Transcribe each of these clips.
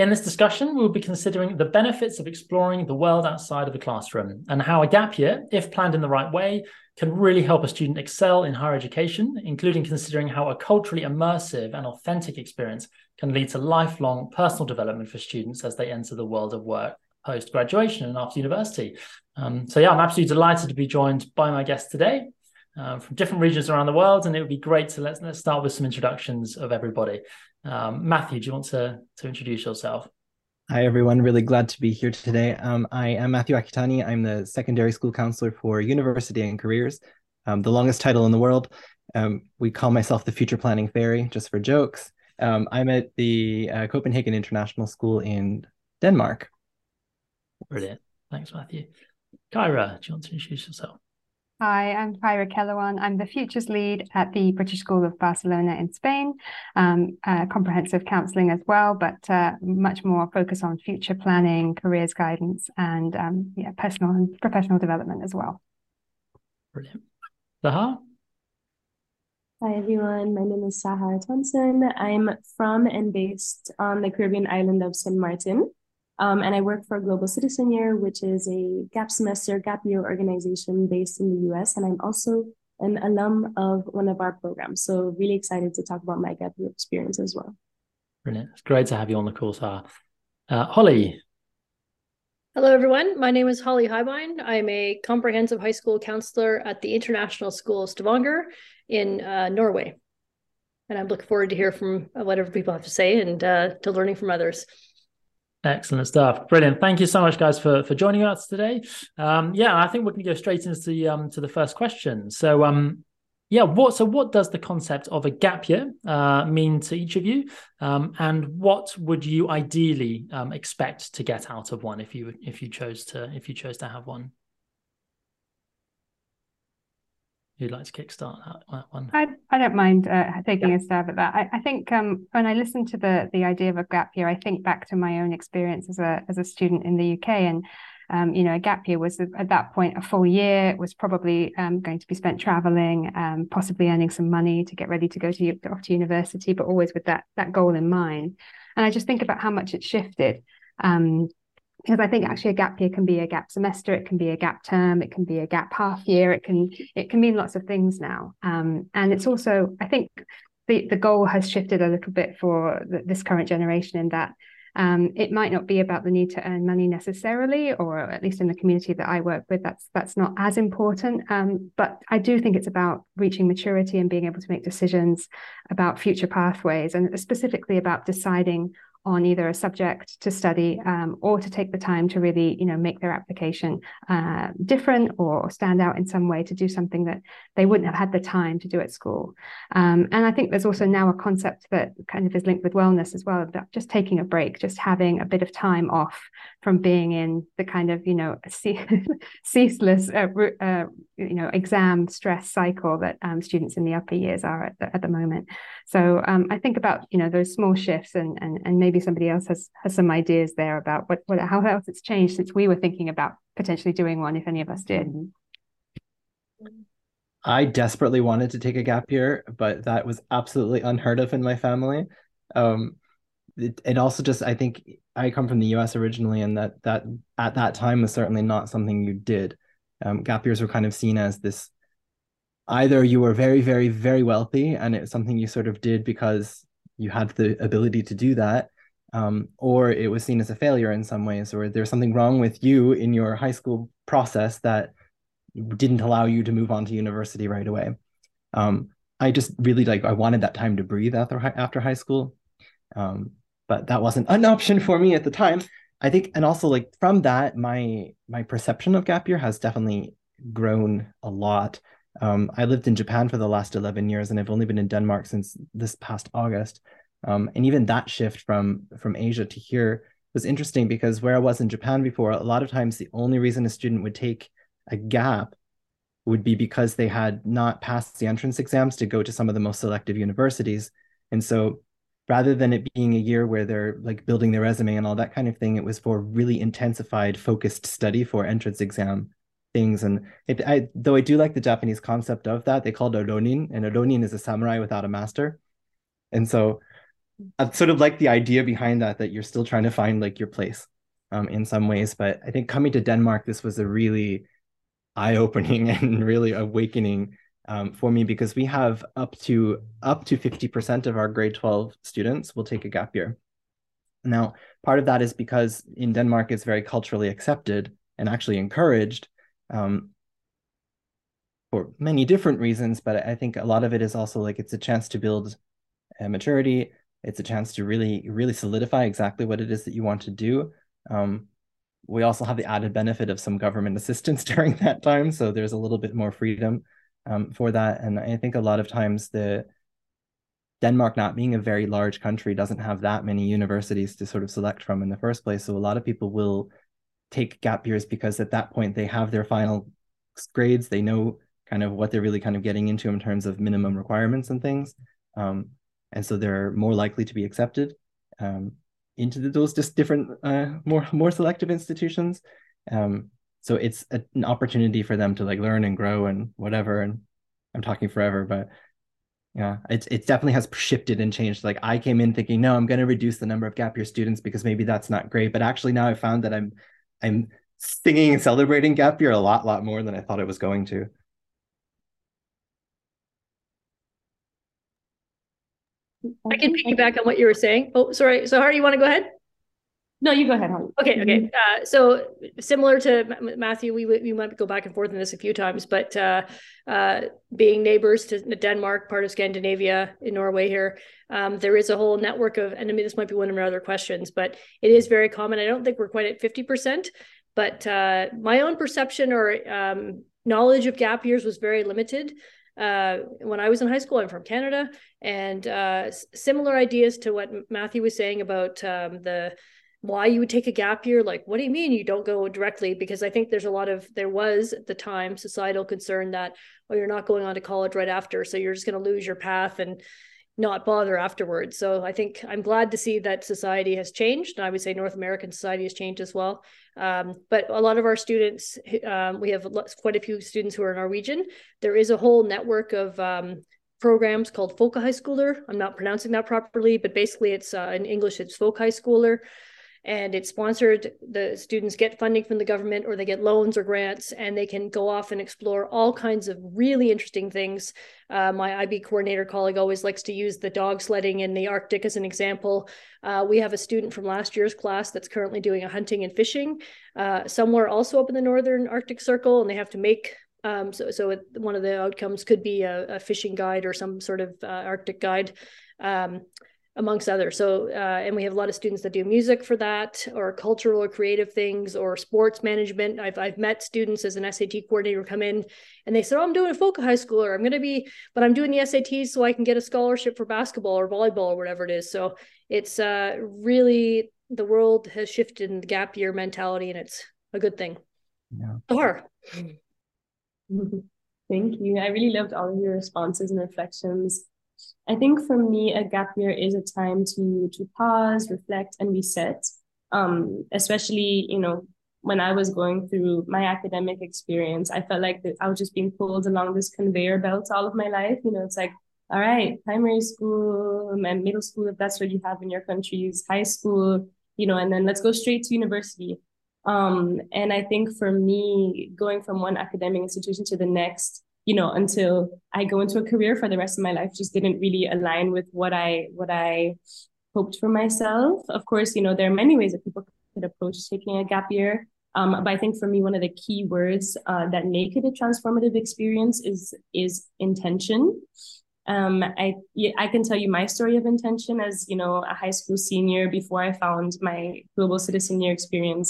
In this discussion, we'll be considering the benefits of exploring the world outside of the classroom and how a gap year, if planned in the right way, can really help a student excel in higher education, including considering how a culturally immersive and authentic experience can lead to lifelong personal development for students as they enter the world of work post graduation and after university. Um, so, yeah, I'm absolutely delighted to be joined by my guests today. Uh, from different regions around the world, and it would be great to let's, let's start with some introductions of everybody. Um, Matthew, do you want to, to introduce yourself? Hi, everyone. Really glad to be here today. Um, I am Matthew Akitani. I'm the secondary school counselor for University and Careers, um, the longest title in the world. Um, we call myself the Future Planning Fairy, just for jokes. Um, I'm at the uh, Copenhagen International School in Denmark. Brilliant. Thanks, Matthew. Kyra, do you want to introduce yourself? Hi, I'm Kyra Kellawan. I'm the Futures Lead at the British School of Barcelona in Spain, um, uh, comprehensive counselling as well, but uh, much more focus on future planning, careers guidance, and um, yeah, personal and professional development as well. Brilliant. Sahar? Hi, everyone. My name is Sahar Thomson. I'm from and based on the Caribbean island of St. Martin. Um, and I work for Global Citizen Year, which is a gap semester, gap year organization based in the US. And I'm also an alum of one of our programs. So really excited to talk about my gap year experience as well. Brilliant. It's great to have you on the call, Sahar. Uh, Holly. Hello, everyone. My name is Holly Heibein. I'm a comprehensive high school counselor at the International School of Stavanger in uh, Norway. And I'm looking forward to hear from whatever people have to say and uh, to learning from others. Excellent stuff. Brilliant. Thank you so much, guys, for for joining us today. Um, yeah, I think we're going to go straight into the um, to the first question. So, um, yeah, what so what does the concept of a gap year uh, mean to each of you, um, and what would you ideally um, expect to get out of one if you if you chose to if you chose to have one? Who'd like to kickstart that, that one? I, I don't mind uh, taking yeah. a stab at that. I, I think um, when I listen to the the idea of a gap year, I think back to my own experience as a as a student in the UK, and um, you know, a gap year was at that point a full year. Was probably um, going to be spent traveling, um, possibly earning some money to get ready to go to off to university, but always with that that goal in mind. And I just think about how much it shifted. Because I think actually a gap year can be a gap semester, it can be a gap term, it can be a gap half year, it can it can mean lots of things now. Um, and it's also I think the the goal has shifted a little bit for the, this current generation in that um, it might not be about the need to earn money necessarily, or at least in the community that I work with, that's that's not as important. Um, but I do think it's about reaching maturity and being able to make decisions about future pathways, and specifically about deciding on either a subject to study um, or to take the time to really you know make their application uh, different or stand out in some way to do something that they wouldn't have had the time to do at school. Um, and i think there's also now a concept that kind of is linked with wellness as well just taking a break just having a bit of time off from being in the kind of you know ceaseless uh, uh, you know exam stress cycle that um, students in the upper years are at the, at the moment. So um, i think about you know those small shifts and and, and maybe somebody else has has some ideas there about what, what how else it's changed since we were thinking about potentially doing one if any of us did. I desperately wanted to take a gap year but that was absolutely unheard of in my family. Um, it, it also just i think i come from the us originally and that that at that time was certainly not something you did um, gap years were kind of seen as this either you were very very very wealthy and it's something you sort of did because you had the ability to do that um, or it was seen as a failure in some ways, or there's something wrong with you in your high school process that didn't allow you to move on to university right away. Um, I just really like I wanted that time to breathe after after high school, um, but that wasn't an option for me at the time. I think, and also like from that, my my perception of gap year has definitely grown a lot. Um, I lived in Japan for the last eleven years, and I've only been in Denmark since this past August. Um, and even that shift from from Asia to here was interesting because where I was in Japan before, a lot of times the only reason a student would take a gap would be because they had not passed the entrance exams to go to some of the most selective universities. And so rather than it being a year where they're like building their resume and all that kind of thing, it was for really intensified, focused study for entrance exam things. And it, I, though I do like the Japanese concept of that, they call it Ronin, and odonin is a samurai without a master. And so I sort of like the idea behind that that you're still trying to find like your place um, in some ways. But I think coming to Denmark, this was a really eye-opening and really awakening um, for me because we have up to up to 50% of our grade 12 students will take a gap year. Now, part of that is because in Denmark it's very culturally accepted and actually encouraged um, for many different reasons, but I think a lot of it is also like it's a chance to build maturity. It's a chance to really, really solidify exactly what it is that you want to do. Um, we also have the added benefit of some government assistance during that time, so there's a little bit more freedom um, for that. And I think a lot of times the Denmark not being a very large country doesn't have that many universities to sort of select from in the first place. So a lot of people will take gap years because at that point they have their final grades. They know kind of what they're really kind of getting into in terms of minimum requirements and things. Um, and so they're more likely to be accepted um, into the, those just different, uh, more more selective institutions. Um, so it's a, an opportunity for them to like learn and grow and whatever. And I'm talking forever, but yeah, it it definitely has shifted and changed. Like I came in thinking, no, I'm going to reduce the number of gap year students because maybe that's not great. But actually, now I found that I'm I'm singing and celebrating gap year a lot, lot more than I thought it was going to. I can piggyback on what you were saying. Oh, sorry. So, Hardy, you want to go ahead? No, you go ahead, Holly. Okay, okay. Mm-hmm. Uh, so similar to Matthew, we we might go back and forth on this a few times, but uh, uh, being neighbors to Denmark, part of Scandinavia in Norway here, um, there is a whole network of, and I mean, this might be one of my other questions, but it is very common. I don't think we're quite at 50%, but uh, my own perception or um, knowledge of gap years was very limited. Uh, when I was in high school, I'm from Canada, and uh, similar ideas to what Matthew was saying about um, the why you would take a gap year. Like, what do you mean you don't go directly? Because I think there's a lot of there was at the time societal concern that oh, you're not going on to college right after, so you're just going to lose your path and not bother afterwards. So I think I'm glad to see that society has changed. And I would say North American society has changed as well. Um, but a lot of our students, um, we have quite a few students who are Norwegian. There is a whole network of um, programs called folk high schooler I'm not pronouncing that properly, but basically it's uh, in English, it's Folkehøyskoler and it's sponsored. The students get funding from the government or they get loans or grants, and they can go off and explore all kinds of really interesting things. Uh, my IB coordinator colleague always likes to use the dog sledding in the Arctic as an example. Uh, we have a student from last year's class that's currently doing a hunting and fishing uh, somewhere also up in the northern Arctic Circle, and they have to make um, so, so it, one of the outcomes could be a, a, fishing guide or some sort of uh, Arctic guide. Um, amongst others. So, uh, and we have a lot of students that do music for that, or cultural or creative things, or sports management. I've I've met students as an SAT coordinator come in, and they said, "Oh, I'm doing a Folkehøyskoler. I'm going to be, but I'm doing the SATs so I can get a scholarship for basketball or volleyball or whatever it is." So it's uh, really the world has shifted in the gap year mentality, and it's a good thing. Yeah. Or. Thank you. I really loved all of your responses and reflections. I think for me, a gap year is a time to to pause, reflect, and reset. Um, especially, you know, when I was going through my academic experience, I felt like I was just being pulled along this conveyor belt all of my life. You know, it's like, all right, primary school and middle school, if that's what you have in your countries, high school, you know, and then let's go straight to university. Um, and I think for me, going from one academic institution to the next, you know, until I go into a career for the rest of my life just didn't really align with what I what I hoped for myself. Of course, you know, there are many ways that people could approach taking a gap year. Um, but I think for me, one of the key words uh, that make it a transformative experience is is intention. Um, I I can tell you my story of intention as you know a high school senior before I found my global citizen year experience.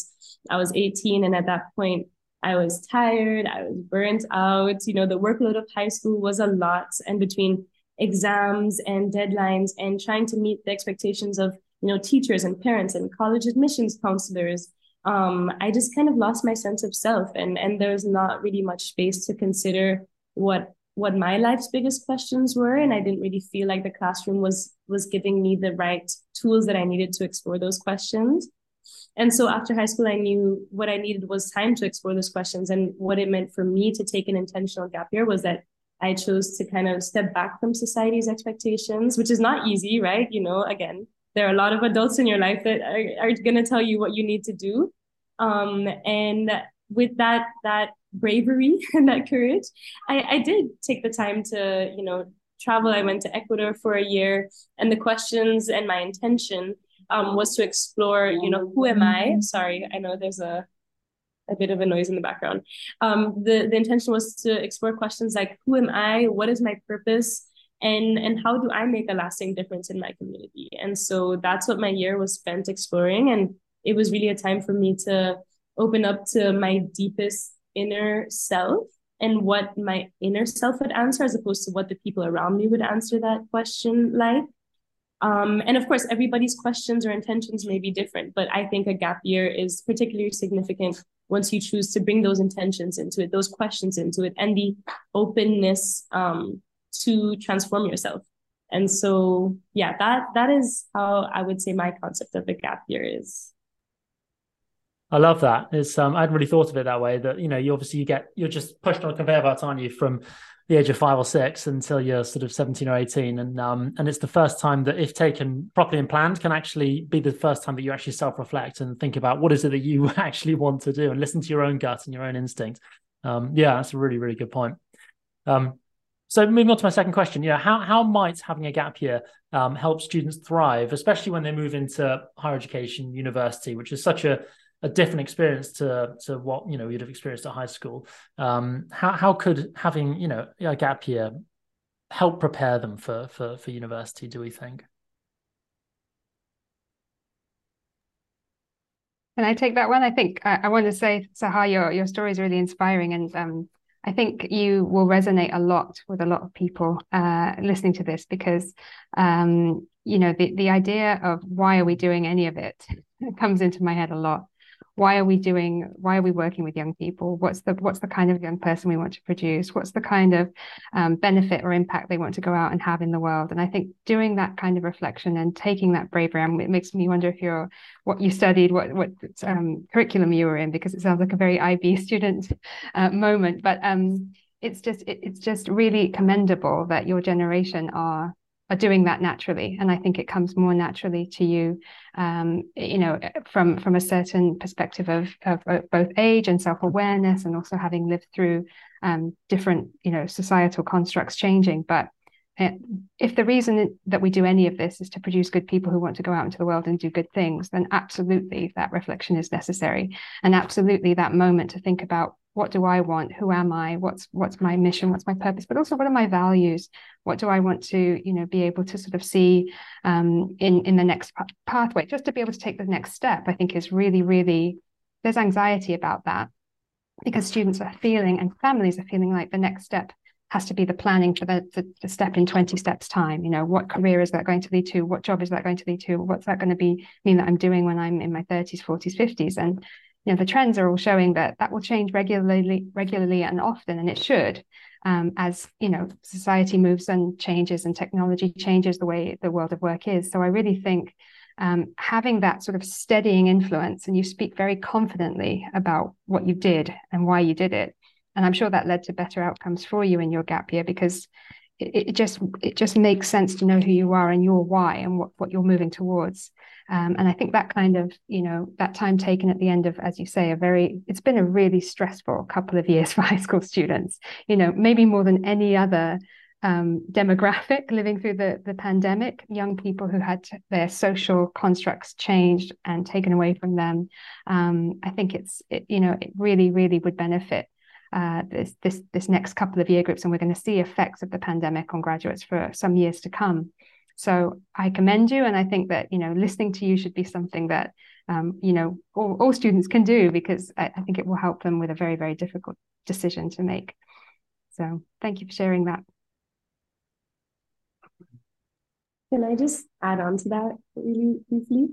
I was 18, and at that point, I was tired, I was burnt out. You know, the workload of high school was a lot. And between exams and deadlines and trying to meet the expectations of, you know, teachers and parents and college admissions counselors, um, I just kind of lost my sense of self. And, and there was not really much space to consider what what my life's biggest questions were and i didn't really feel like the classroom was was giving me the right tools that i needed to explore those questions and so after high school, I knew what I needed was time to explore those questions. And what it meant for me to take an intentional gap year was that I chose to kind of step back from society's expectations, which is not easy, right? You know, again, there are a lot of adults in your life that are, are going to tell you what you need to do. Um, and with that, that bravery and that courage, I, I did take the time to, you know, travel. I went to Ecuador for a year, and the questions and my intention um, was to explore, you know, who am I? Sorry, I know there's a a bit of a noise in the background. Um, the the intention was to explore questions like who am I? What is my purpose? And and how do I make a lasting difference in my community? And so that's what my year was spent exploring, and it was really a time for me to open up to my deepest inner self and what my inner self would answer as opposed to what the people around me would answer that question like um, and of course, everybody's questions or intentions may be different, but I think a gap year is particularly significant once you choose to bring those intentions into it, those questions into it, and the openness um, to transform yourself. And so, yeah, that that is how I would say my concept of a gap year is. I love that. It's um, I hadn't really thought of it that way. That you know, you obviously you get you're just pushed on a conveyor belt, aren't you, from the age of five or six until you're sort of 17 or 18 and um and it's the first time that if taken properly and planned can actually be the first time that you actually self-reflect and think about what is it that you actually want to do and listen to your own gut and your own instinct. Um yeah that's a really really good point. Um so moving on to my second question, you know, how how might having a gap year um, help students thrive, especially when they move into higher education, university, which is such a a different experience to to what you know you'd have experienced at high school. Um, how how could having you know a gap year help prepare them for for for university? Do we think? Can I take that one? I think I, I want to say, Sahar, your your story is really inspiring, and um, I think you will resonate a lot with a lot of people uh, listening to this because, um, you know, the the idea of why are we doing any of it comes into my head a lot why are we doing why are we working with young people? What's the what's the kind of young person we want to produce? What's the kind of um, benefit or impact they want to go out and have in the world? And i think doing that kind of reflection and taking that bravery and it makes me wonder if you're what you studied what what um, curriculum you were in because it sounds like a very ib student uh, moment. But um, it's just it, it's just really commendable that your generation are are doing that naturally and i think it comes more naturally to you um, you know from from a certain perspective of, of, of both age and self-awareness and also having lived through um, different you know societal constructs changing but uh, if the reason that we do any of this is to produce good people who want to go out into the world and do good things, then absolutely that reflection is necessary. And absolutely that moment to think about what do I want? Who am I? What's what's my mission? What's my purpose? But also, what are my values? What do I want to, you know, be able to sort of see um, in in the next pathway? Just to be able to take the next step, I think is really, really. There's anxiety about that because students are feeling and families are feeling like the next step has to be the planning for the, the, the, step in 20 steps time you know what career is that going to lead to what job is that going to lead to what's that going to be mean that i'm doing when i'm in my 30s 40s 50s and you know the trends are all showing that that will change regularly regularly and often and it should um, as you know society moves and changes and technology changes the way the world of work is. So i really think um, having that sort of steadying influence and you speak very confidently about what you did and why you did it and i'm sure that led to better outcomes for you in your gap year because it, it just it just makes sense to know who you are and your why and what, what you're moving towards um, and I think that kind of, you know, that time taken at the end of, as you say, a very, it's been a really stressful couple of years for high school students, you know, maybe more than any other um, demographic living through the, the pandemic, young people who had their social constructs changed and taken away from them. Um, I think it's, it, you know, it really, really would benefit uh, this this this next couple of year groups, and we're going to see effects of the pandemic on graduates for some years to come. So I commend you, and I think that you know listening to you should be something that um, you know all, all, students can do because I, I think it will help them with a very very difficult decision to make. So thank you for sharing that. Can I just add on to that really briefly?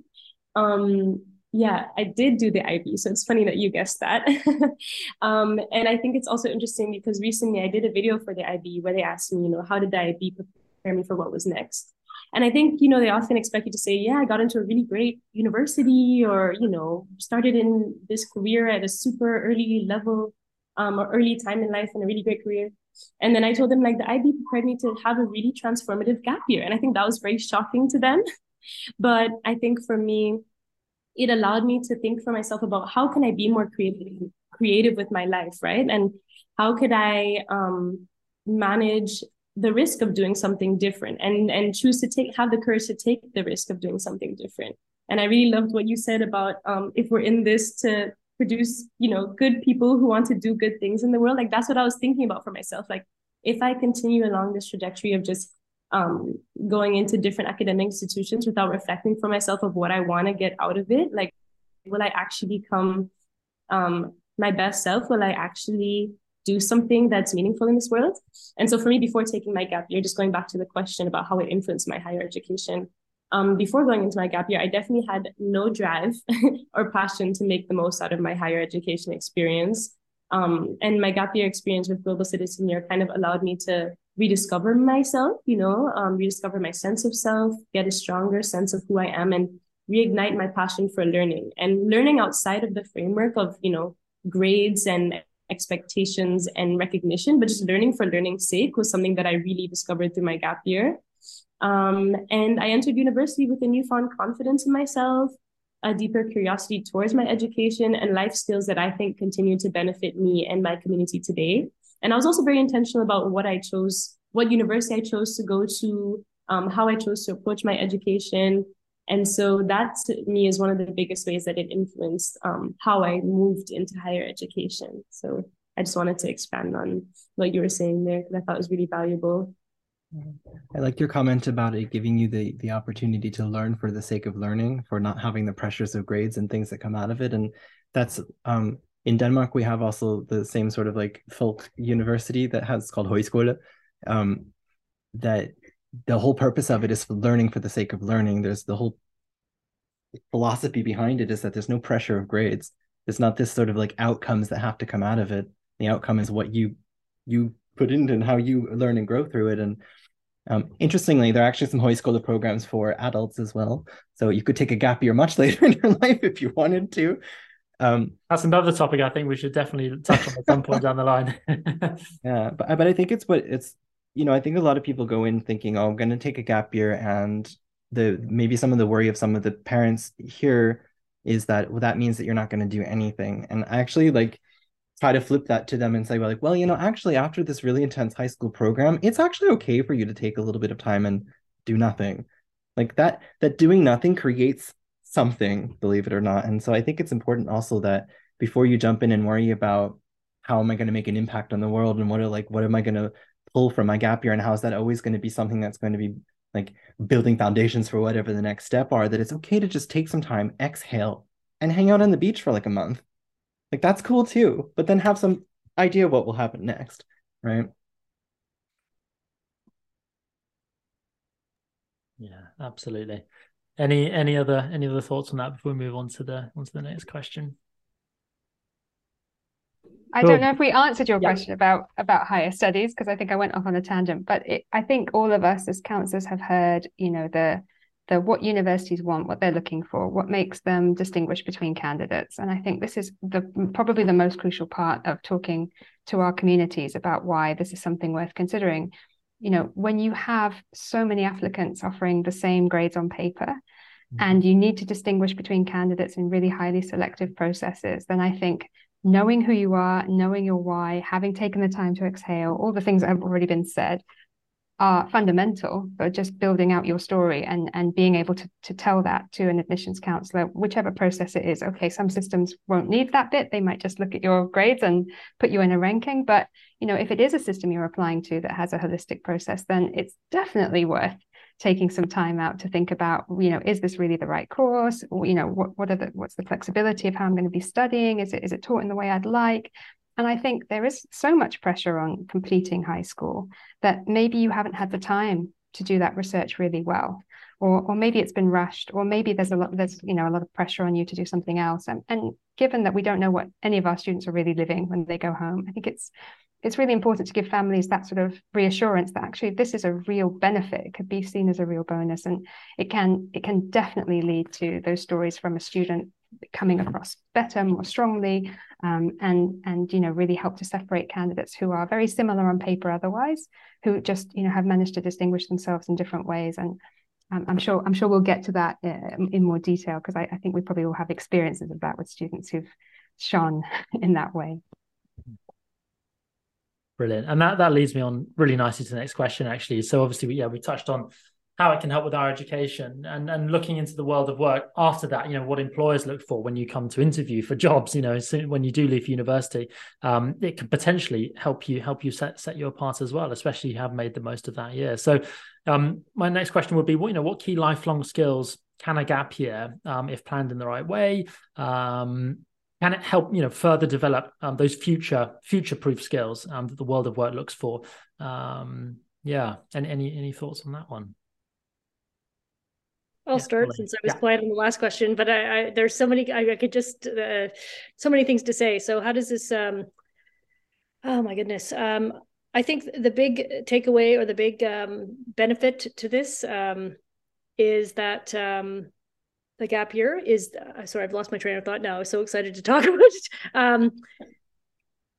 Um, yeah, I did do the IB, so it's funny that you guessed that. um, and I think it's also interesting because recently I did a video for the IB where they asked me, you know, how did the IB prepare me for what was next? And I think, you know, they often expect you to say, yeah, I got into a really great university or, you know, started in this career at a super early level. um, or early time in life and a really great career. And then I told them like the IB prepared me to have a really transformative gap year. And I think that was very shocking to them. but I think for me, it allowed me to think for myself about how can I be more creative creative with my life, right? And how could I um, manage the risk of doing something different and and choose to take have the courage to take the risk of doing something different. And I really loved what you said about um, if we're in this to produce, you know, good people who want to do good things in the world. Like that's what I was thinking about for myself. Like if I continue along this trajectory of just um, going into different academic institutions without reflecting for myself of what I want to get out of it, like will I actually become um, my best self? Will I actually do something that's meaningful in this world? And so for me, before taking my gap year, just going back to the question about how it influenced my higher education, um, before going into my gap year, I definitely had no drive or passion to make the most out of my higher education experience. Um, and my gap year experience with Global Citizen Year kind of allowed me to rediscover myself, you know, um, rediscover my sense of self, get a stronger sense of who I am, and reignite my passion for learning and learning outside of the framework of, you know, grades and expectations and recognition, but just learning for learning's sake was something that I really discovered through my gap year. Um, and I entered university with a newfound confidence in myself, a deeper curiosity towards my education and life skills that I think continue to benefit me and my community today. And I was also very intentional about what I chose, what university I chose to go to, um, how I chose to approach my education. And so that to me is one of the biggest ways that it influenced um, how I moved into higher education. So I just wanted to expand on what you were saying there because I thought it was really valuable. I like your comment about it giving you the the opportunity to learn for the sake of learning, for not having the pressures of grades and things that come out of it. And that's um in Denmark we have also the same sort of like folk university that has called Højskole. Um that the whole purpose of it is for learning for the sake of learning. There's the whole philosophy behind it is that there's no pressure of grades. It's not this sort of like outcomes that have to come out of it. The outcome is what you you put into and how you learn and grow through it. And um, interestingly, there are actually some Højskole programs for adults as well. So you could take a gap year much later in your life if you wanted to. Um, That's another topic I think we should definitely touch on at some point down the line. yeah, but but I think it's what it's you know I think a lot of people go in thinking, oh, I'm going to take a gap year, and the maybe some of the worry of some of the parents here is that well that means that you're not going to do anything, and I actually like try to flip that to them and say, well, like, well, you know, actually, after this really intense high school program, it's actually okay for you to take a little bit of time and do nothing. Like that, that doing nothing creates something, believe it or not. And so I think it's important also that before you jump in and worry about how am I going to make an impact on the world and what are like, what am I going to pull from my gap year and how is that always going to be something that's going to be like building foundations for whatever the next step are, that it's okay to just take some time, exhale, and hang out on the beach for like a month like that's cool too, but then have some idea what will happen next, right? Yeah, absolutely. Any any other any other thoughts on that before we move on to the on to the next question? I don't know if we answered your yeah. question about about higher studies because I think I went off on a tangent, but it, I think all of us as counselors have heard, you know, the the what universities want, what they're looking for, what makes them distinguish between candidates. And I think this is the probably the most crucial part of talking to our communities about why this is something worth considering. You know, when you have so many applicants offering the same grades on paper, mm-hmm. and you need to distinguish between candidates in really highly selective processes, then I think knowing who you are, knowing your why, having taken the time to exhale, all the things that have already been said, are fundamental for just building out your story and and being able to to tell that to an admissions counselor whichever process it is. Okay some systems won't need that bit. They might just look at your grades and put you in a ranking. But you know if it is a system you're applying to that has a holistic process then it's definitely worth taking some time out to think about you know is this really the right course you know what what are the what's the flexibility of how I'm going to be studying is it is it taught in the way I'd like and I think there is so much pressure on completing high school that maybe you haven't had the time to do that research really well. Or, or maybe it's been rushed, or maybe there's a lot there's you know a lot of pressure on you to do something else. And, and given that we don't know what any of our students are really living when they go home, I think it's it's really important to give families that sort of reassurance that actually this is a real benefit it could be seen as a real bonus and it can it can definitely lead to those stories from a student coming across better, more strongly, um, and and you know really help to separate candidates who are very similar on paper otherwise, who just you know have managed to distinguish themselves in different ways. And um, I'm sure I'm sure we'll get to that uh, in more detail because I, I think we probably all have experiences of that with students who've shone in that way. Brilliant. And that, that leads me on really nicely to the next question, actually. So obviously, we, yeah, we touched on how it can help with our education and, and looking into the world of work after that, you know, what employers look for when you come to interview for jobs, you know, when you do leave university, um, it can potentially help you help you set set you apart as well, especially you have made the most of that year. So um, my next question would be, what, you know, what key lifelong skills can a gap year, um, if planned in the right way, um, can it help you know further develop um, those future future proof skills um, that the world of work looks for um, yeah and any any thoughts on that one I'll start since I was yeah. quiet on the last question, but I, I there's so many I, I could just uh, so many things to say. So how does this? Um, oh my goodness. Um, I think the big takeaway or the big um, benefit to this um, is that um, the gap year is. Uh, sorry, I've lost my train of thought now. I was so excited to talk about it. Um,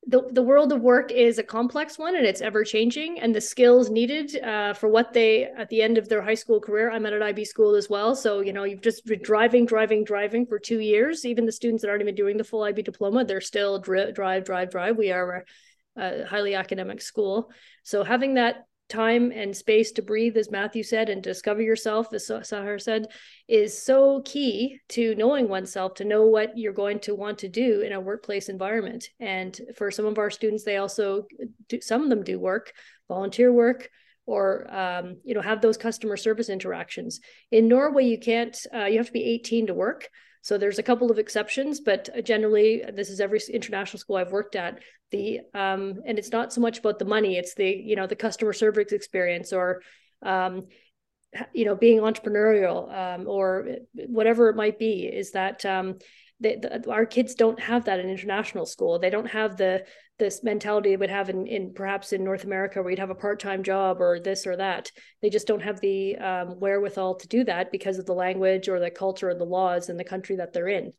the, the world of work is a complex one and it's ever changing and the skills needed uh, for what they at the end of their high school career i'm at an ib school as well so you know you've just been driving driving driving for two years even the students that aren't even doing the full ib diploma they're still drive drive drive drive we are a, a highly academic school so having that time and space to breathe, as Matthew said, and discover yourself, as Sahar said, is so key to knowing oneself, to know what you're going to want to do in a workplace environment. And for some of our students, they also do, some of them do work, volunteer work, or um, you know have those customer service interactions. In Norway, you can't. Uh, you have to be 18 to work. So there's a couple of exceptions, but generally, this is every international school I've worked at. The um, and it's not so much about the money; it's the you know the customer service experience or um, you know being entrepreneurial um, or whatever it might be. Is that um, they, the, our kids don't have that in international school. They don't have the this mentality they would have in, in perhaps in North America where you'd have a part-time job or this or that. They just don't have the um, wherewithal to do that because of the language or the culture or the laws in the country that they're in.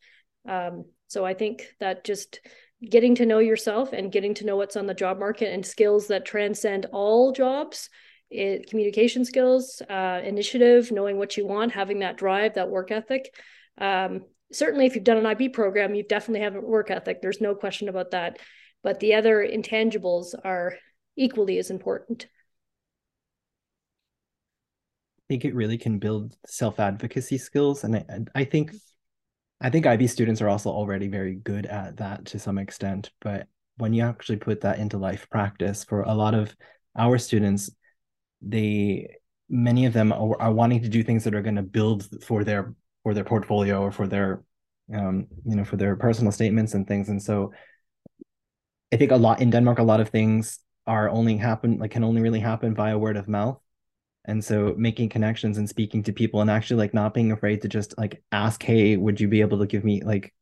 Um, so I think that just getting to know yourself and getting to know what's on the job market and skills that transcend all jobs it, communication skills uh, initiative knowing what you want having that drive that work ethic um, certainly if you've done an IB program, you definitely have a work ethic. There's no question about that. But the other intangibles are equally as important. I think it really can build self-advocacy skills. And I, I think I think IB students are also already very good at that to some extent. But when you actually put that into life practice for a lot of our students, they many of them are, are wanting to do things that are going to build for their for their portfolio or for their um, you know for their personal statements and things and so i think a lot in denmark a lot of things are only happen like can only really happen via word of mouth. And so making connections and speaking to people and actually like not being afraid to just like ask hey would you be able to give me like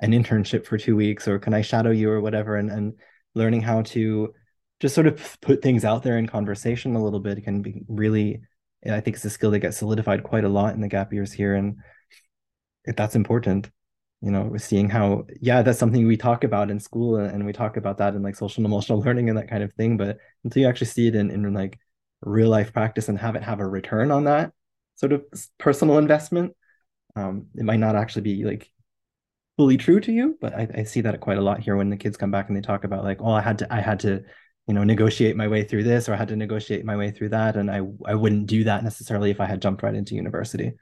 an internship for two weeks? Or can i shadow you? or whatever. And and learning how to just sort of put things out there in conversation a little bit can be really i think it's a skill that gets solidified quite a lot in the gap years here. And that's important you know seeing how yeah that's something we talk about in school and we talk about that in like social and emotional learning and that kind of thing but until you actually see it in, in like real life practice and have it have a return on that sort of personal investment um, it might not actually be like fully true to you but I, I see that quite a lot here when the kids come back and they talk about like oh i had to i had to you know negotiate my way through this or i had to negotiate my way through that and i i wouldn't do that necessarily if i had jumped right into university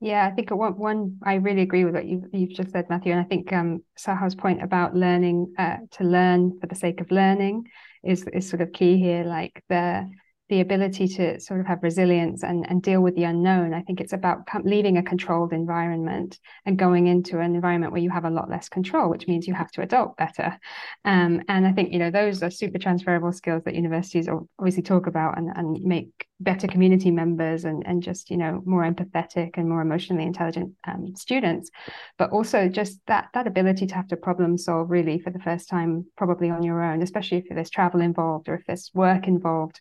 yeah, I think one, one I really agree with what you've, you've just said, Matthew. And I think um, Sahar's point about learning uh, to learn for the sake of learning is is sort of key here. Like the the ability to sort of have resilience and, and deal with the unknown. I think it's about leaving a controlled environment and going into an environment where you have a lot less control, which means you have to adult better. Um, and I think, you know, those are super transferable skills that universities obviously talk about and, and make better community members and, and just, you know, more empathetic and more emotionally intelligent um, students. But also just that, that ability to have to problem solve really for the first time, probably on your own, especially if there's travel involved or if there's work involved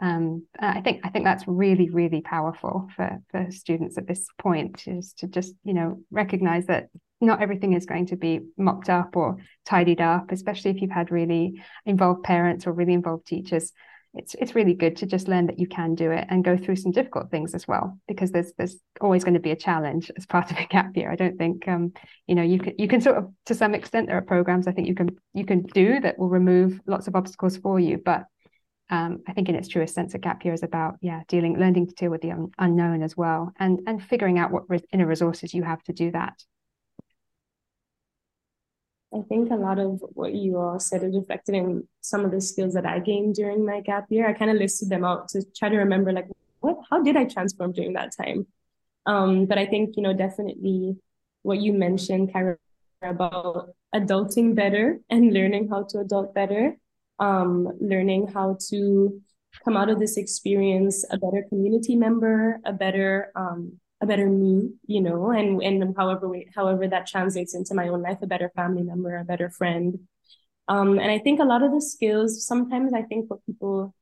um, I think I think that's really really powerful for for students at this point is to just you know recognize that not everything is going to be mocked up or tidied up, especially if you've had really involved parents or really involved teachers. It's it's really good to just learn that you can do it and go through some difficult things as well, because there's there's always going to be a challenge as part of a gap year. I don't think um, you know you can you can sort of to some extent there are programs I think you can you can do that will remove lots of obstacles for you, but um, I think in its truest sense, a gap year is about yeah dealing, learning to deal with the un- unknown as well, and and figuring out what inner resources you have to do that. I think a lot of what you all said is reflected in some of the skills that I gained during my gap year. I kind of listed them out to try to remember like what how did I transform during that time? Um, but I think, you know, definitely what you mentioned, Kara, about adulting better and learning how to adult better, um, learning how to come out of this experience a better community member, a better um, a better me, you know, and and however way, however that translates into my own life, a better family member, a better friend. Um, and I think a lot of the skills, sometimes I think what people,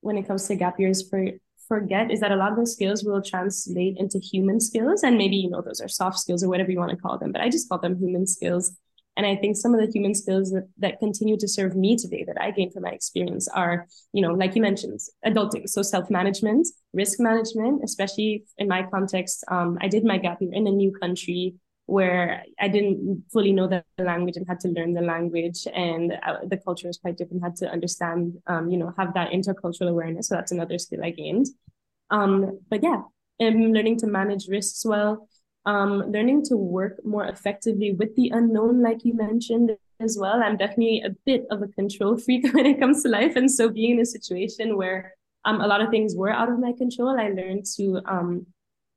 when it comes to gap years, for forget is that a lot of those skills will translate into human skills, and maybe you know those are soft skills or whatever you want to call them, but I just call them human skills and I think some of the human skills that, that continue to serve me today that I gained from my experience are, you know, like you mentioned, adulting. So self-management, risk management, especially in my context. Um, I did my gap year in a new country where I didn't fully know the language and had to learn the language and uh, the culture was quite different, had to understand, um, you know, have that intercultural awareness. So that's another skill I gained. Um, but yeah, I'm learning to manage risks well, um, learning to work more effectively with the unknown, like you mentioned as well. I'm definitely a bit of a control freak when it comes to life. And so being in a situation where um, a lot of things were out of my control, I learned to um,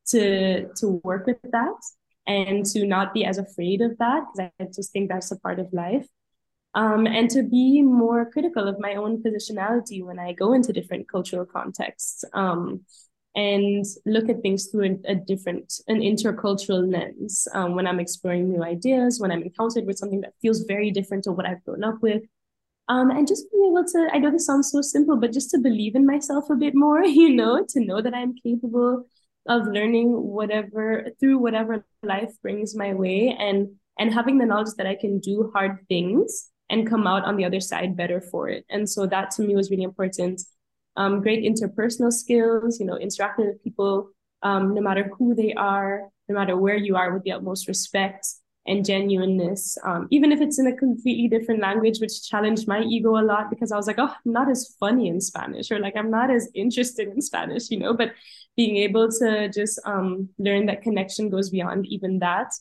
to to work with that and to not be as afraid of that because I just think that's a part of life. Um, and to be more critical of my own positionality when I go into different cultural contexts. Um, and look at things through a, a different, an intercultural lens um, when I'm exploring new ideas, when I'm encountered with something that feels very different to what I've grown up with. Um, and just being able to, I know this sounds so simple, but just to believe in myself a bit more, you know, to know that I'm capable of learning whatever through whatever life brings my way and and having the knowledge that I can do hard things and come out on the other side better for it. And so that to me was really important um, great interpersonal skills, you know, interacting with people, um, no matter who they are, no matter where you are, with the utmost respect and genuineness, um, even if it's in a completely different language, which challenged my ego a lot because I was like, oh, I'm not as funny in Spanish, or like I'm not as interested in Spanish, you know. But being able to just um, learn that connection goes beyond even that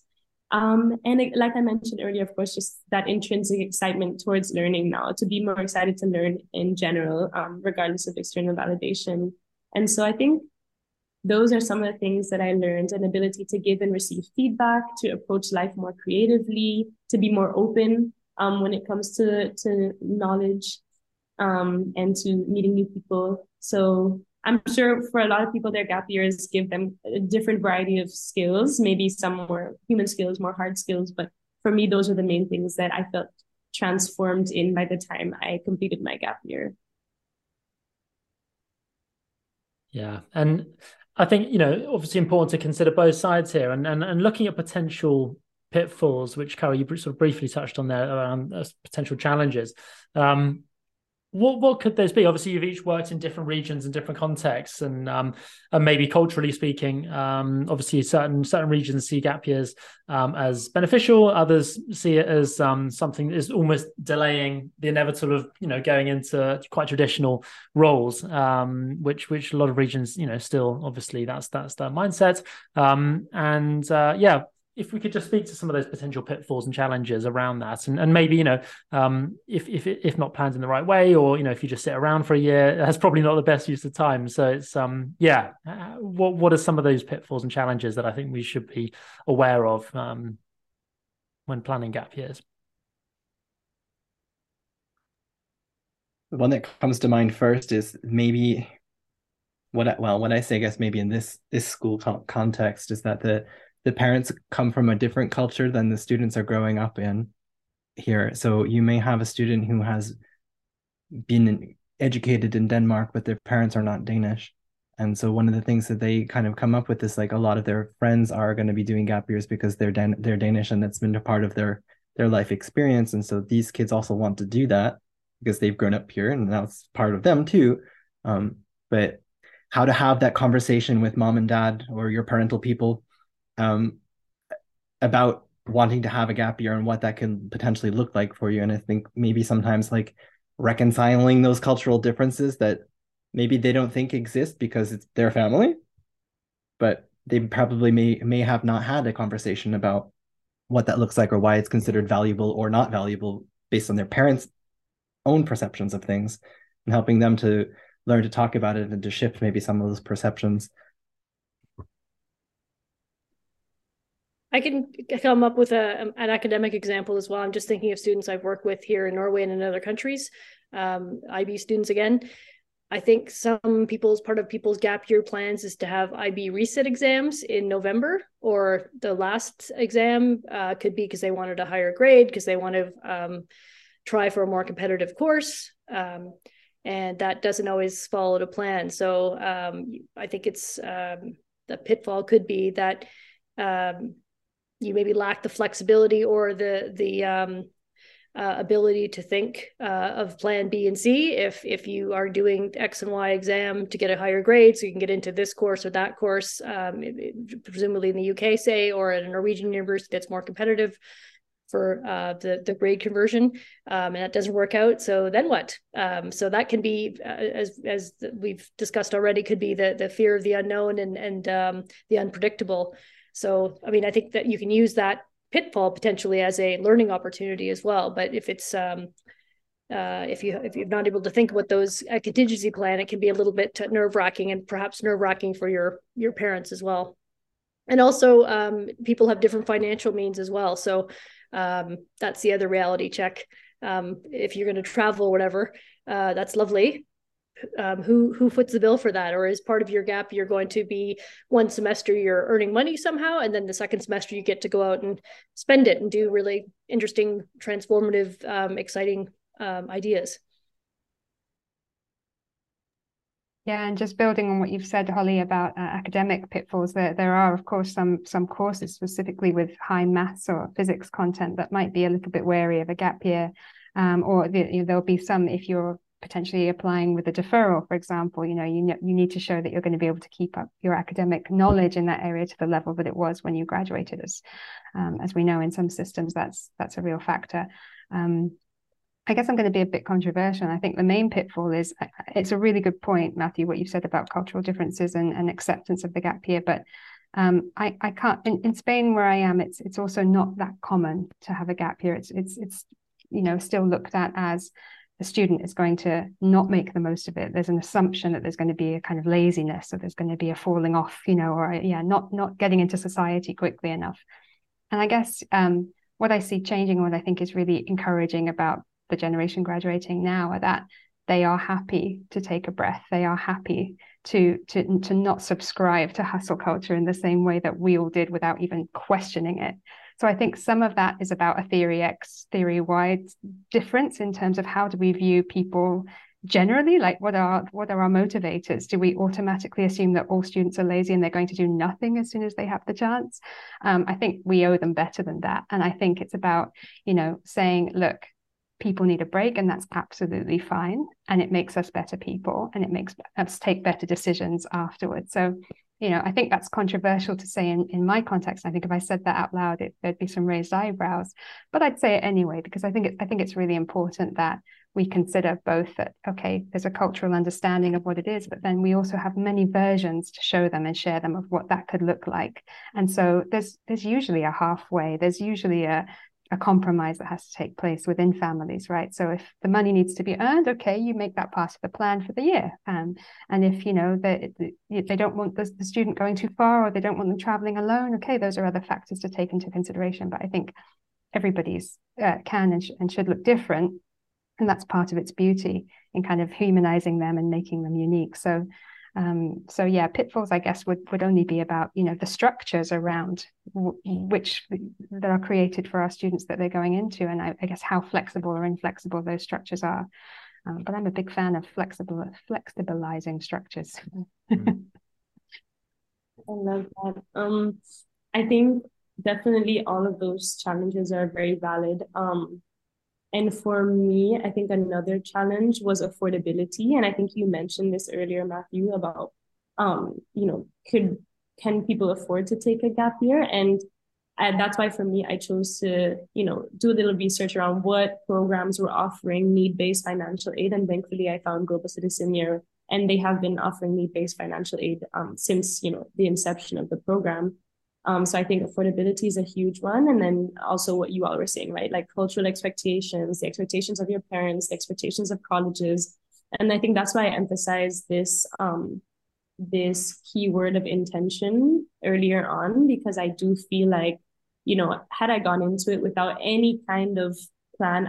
um, and like I mentioned earlier, of course, just that intrinsic excitement towards learning now, to be more excited to learn in general, um, regardless of external validation. And so I think those are some of the things that I learned an ability to give and receive feedback, to approach life more creatively, to be more open um, when it comes to, to knowledge um, and to meeting new people. So I'm sure for a lot of people, their gap years give them a different variety of skills, maybe some more human skills, more hard skills. But for me, those are the main things that I felt transformed in by the time I completed my gap year. Yeah. And I think, you know, obviously important to consider both sides here and, and, and looking at potential pitfalls, which Carol, you sort of briefly touched on there around uh, potential challenges. Um, what what could those be? Obviously, you've each worked in different regions and different contexts, and um, and maybe culturally speaking, um, obviously certain certain regions see gap years um, as beneficial. Others see it as um, something that is almost delaying the inevitable of you know going into quite traditional roles, um, which which a lot of regions you know still obviously that's that's their mindset. Um, and uh, yeah, if we could just speak to some of those potential pitfalls and challenges around that, and, and maybe you know, um, if if if not planned in the right way, or you know, if you just sit around for a year, that's probably not the best use of time. So it's um, yeah, uh, what what are some of those pitfalls and challenges that I think we should be aware of um, when planning gap years? The one that comes to mind first is maybe what I, well, what I say, I guess maybe in this this school context is that the the parents come from a different culture than the students are growing up in here. So you may have a student who has been educated in Denmark, but their parents are not Danish. And so one of the things that they kind of come up with is like a lot of their friends are going to be doing gap years because they're Dan- they're Danish and that's been a part of their their life experience. And so these kids also want to do that because they've grown up here and that's part of them too. Um, but how to have that conversation with mom and dad or your parental people um, about wanting to have a gap year and what that can potentially look like for you. And I think maybe sometimes like reconciling those cultural differences that maybe they don't think exist because it's their family, but they probably may may have not had a conversation about what that looks like or why it's considered valuable or not valuable based on their parents' own perceptions of things and helping them to learn to talk about it and to shift maybe some of those perceptions. I can come up with a, um, an academic example as well. I'm just thinking of students I've worked with here in Norway and in other countries, um, IB students again. I think some people's part of people's gap year plans is to have IB resit exams in November, or the last exam uh, could be because they wanted a higher grade because they want to um, try for a more competitive course. Um, and that doesn't always follow the plan. So um, I think it's um, the pitfall could be that you maybe lack the flexibility or the the um, uh, ability to think uh, of plan B and C if if you are doing X and Y exam to get a higher grade, so you can get into this course or that course, um, presumably in the UK, say, or at a Norwegian university that's more competitive for uh, the the grade conversion, um, and that doesn't work out. So then what? Um, so that can be, uh, as as we've discussed already, could be the the fear of the unknown and and um, the unpredictable. So I mean, I think that you can use that pitfall potentially as a learning opportunity as well. But if it's um, uh, if you if you're not able to think about those a contingency plan, it can be a little bit nerve wracking and perhaps nerve wracking for your your parents as well. And also, um, people have different financial means as well. So um, that's the other reality check. Um, if you're going to travel, or whatever, uh, that's lovely um, who who foots the bill for that? Or is part of your gap you're going to be one semester you're earning money somehow and then the second semester you get to go out and spend it and do really interesting transformative um, exciting um, ideas? Yeah and just building on what you've said holly about uh, academic pitfalls there there are of course some some courses specifically with high maths or physics content that might be a little bit wary of a gap year um, or the, you know, there'll be some if you're potentially applying with a deferral, for example, you know, you you need to show that you're going to be able to keep up your academic knowledge in that area to the level that it was when you graduated. As um, as we know, in some systems, that's that's a real factor. Um, I guess I'm going to be a bit controversial. I think the main pitfall is it's a really good point, Matthew, what you've said about cultural differences and, and acceptance of the gap year. But um, I, I can't in, in Spain where I am, it's it's also not that common to have a gap year. It's it's it's you know still looked at as the student is going to not make the most of it. There's an assumption that there's going to be a kind of laziness or there's going to be a falling off you know or yeah not not getting into society quickly enough. And i guess um, what i see changing what i think is really encouraging about the generation graduating now are that they are happy to take a breath. They are happy to to to not subscribe to hustle culture in the same way that we all did without even questioning it so I think some of that is about a theory X, theory Y difference in terms of how do we view people generally like what are what are our motivators? Do we automatically assume that all students are lazy and they're going to do nothing as soon as they have the chance? Um, i think we owe them better than that. And i think it's about you know saying look people need a break and that's absolutely fine. And it makes us better people and it makes us take better decisions afterwards. So you know, I think that's controversial to say in, in my context. I think if I said that out loud, it, there'd be some raised eyebrows. But I'd say it anyway because I think it, I think it's really important that we consider both that okay, there's a cultural understanding of what it is, but then we also have many versions to show them and share them of what that could look like. And so there's there's usually a halfway. There's usually a a compromise that has to take place within families, right? So if the money needs to be earned, okay, you make that part of the plan for the year. Um, and if you know that they don't want the, the student going too far or they don't want them traveling alone, okay, those are other factors to take into consideration. But I think everybody's uh, can and, sh- and should look different, and that's part of its beauty in kind of humanizing them and making them unique. So um, so yeah, pitfalls, I guess, would would only be about you know the structures around w- which that are created for our students that they're going into, and I, I, guess how flexible or inflexible those structures are. Um, but I'm a big fan of flexible flexibilizing structures. Mm. I love that. Um, I think definitely all of those challenges are very valid. Um, and for me, I think another challenge was affordability. And I think you mentioned this earlier, Matthew, about um, you know, could can people afford to take a gap year? And and that's why for me, I chose to, you know, do a little research around what programs were offering need-based financial aid. And thankfully I found Global Citizen Year and they have been offering need-based financial aid um, since, you know, the inception of the program. Um, so I think affordability is a huge one. And then also what you all were saying, right? Like cultural expectations, the expectations of your parents, the expectations of colleges. And I think that's why I emphasize this um, this keyword of intention earlier on, because I do feel like, you know, had I gone into it without any kind of plan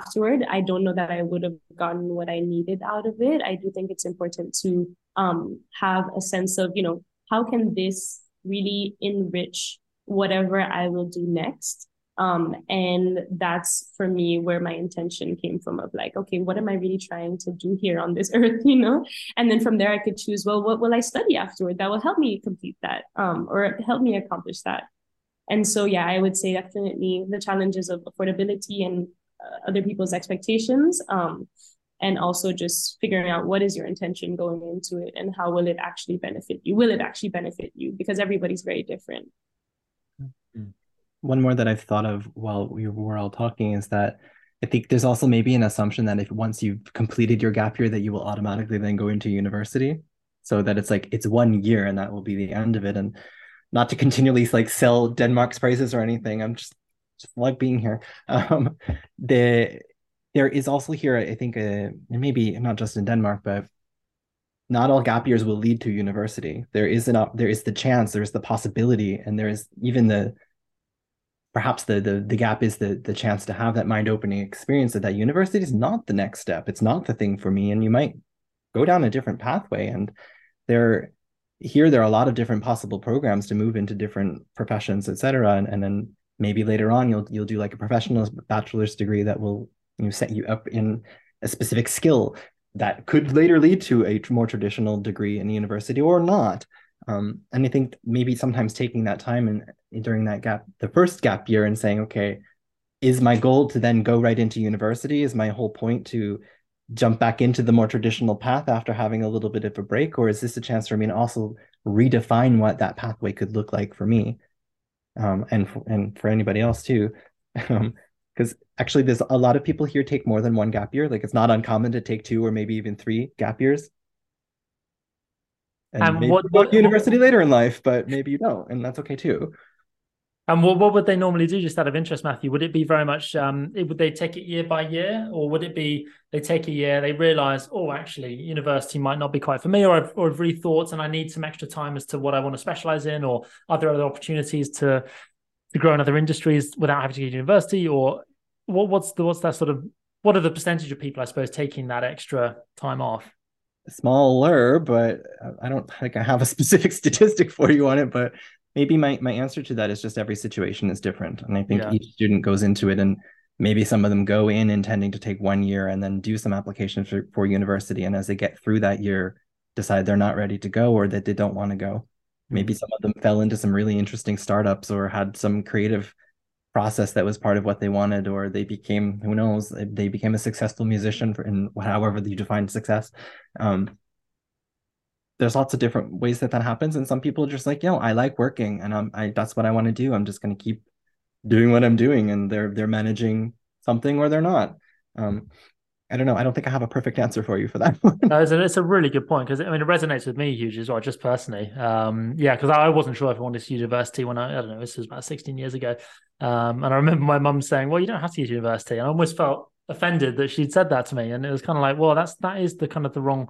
afterward, I don't know that I would have gotten what I needed out of it. I do think it's important to um, have a sense of, you know, how can this really enrich whatever I will do next. Um, and that's for me where my intention came from of like, okay, what am I really trying to do here on this earth, you know? And then from there I could choose, well, what will I study afterward that will help me complete that um, or help me accomplish that. And so, yeah, I would say definitely the challenges of affordability and uh, other people's expectations. Um, and also just figuring out what is your intention going into it and how will it actually benefit you will it actually benefit you? Because everybody's very different. One more that i've thought of while we were all talking is that i think there's also maybe an assumption that if once you've completed your gap year that you will automatically then go into university. So that it's like it's one year and that will be the end of it. And not to continually like sell denmark's prices or anything i'm just just like being here. Um the there is also here, I think, uh, maybe not just in Denmark, but not all gap years will lead to university. There is an there is the chance, there is the possibility, and there is even the perhaps the the the gap is the the chance to have that mind opening experience that that university is not the next step. It's not the thing for me, and you might go down a different pathway. And there here there are a lot of different possible programs to move into different professions, etc. And, and then maybe later on you'll you'll do like a professional bachelor's degree that will you know, set you up in a specific skill that could later lead to a more traditional degree in the university or not. Um, and I think maybe sometimes taking that time and during that gap, the first gap year, and saying, okay, is my goal to then go right into university? Is my whole point to jump back into the more traditional path after having a little bit of a break, or is this a chance for me to also redefine what that pathway could look like for me, um, and and for anybody else too? Because actually there's a lot of people here take more than one gap year. Like it's not uncommon to take two or maybe even three gap years. And, and maybe what, what university later in life but maybe you don't and that's okay too. And what, what would they normally do just out of interest matthew? Would it be very much um would they take it year by year or would it be they take a year they realize oh actually university might not be quite for me or I've, or I've rethought and i need some extra time as to what i want to specialize in or are there other opportunities to to grow in other industries without having to go to university or what, what's the what's that sort of what are the percentage of people i suppose taking that extra time off? Smaller but i don't think i have a specific statistic for you on it but maybe my, my answer to that is just every situation is different. And i think yeah. each student goes into it and maybe some of them go in intending to take one year and then do some applications for, for university. And as they get through that year decide they're not ready to go or that they don't want to go maybe some of them fell into some really interesting startups or had some creative process that was part of what they wanted or they became who knows they became a successful musician for, in however you define success. Um, there's lots of different ways that that happens and some people are just like you know, i like working and I'm, I, that's what i want to do. I'm just going to keep doing what i'm doing and they're they're managing something or they're not. Um, I don't know. I don't think I have a perfect answer for you for that no, it's, a, it's a really good point because I mean it resonates with me hugely as well, just personally. Um, yeah, because I wasn't sure if I wanted to university when I I don't know this was about 16 years ago, um, and I remember my mum saying, "Well, you don't have to use university," and I almost felt offended that she'd said that to me, and it was kind of like, well, that's that is the kind of the wrong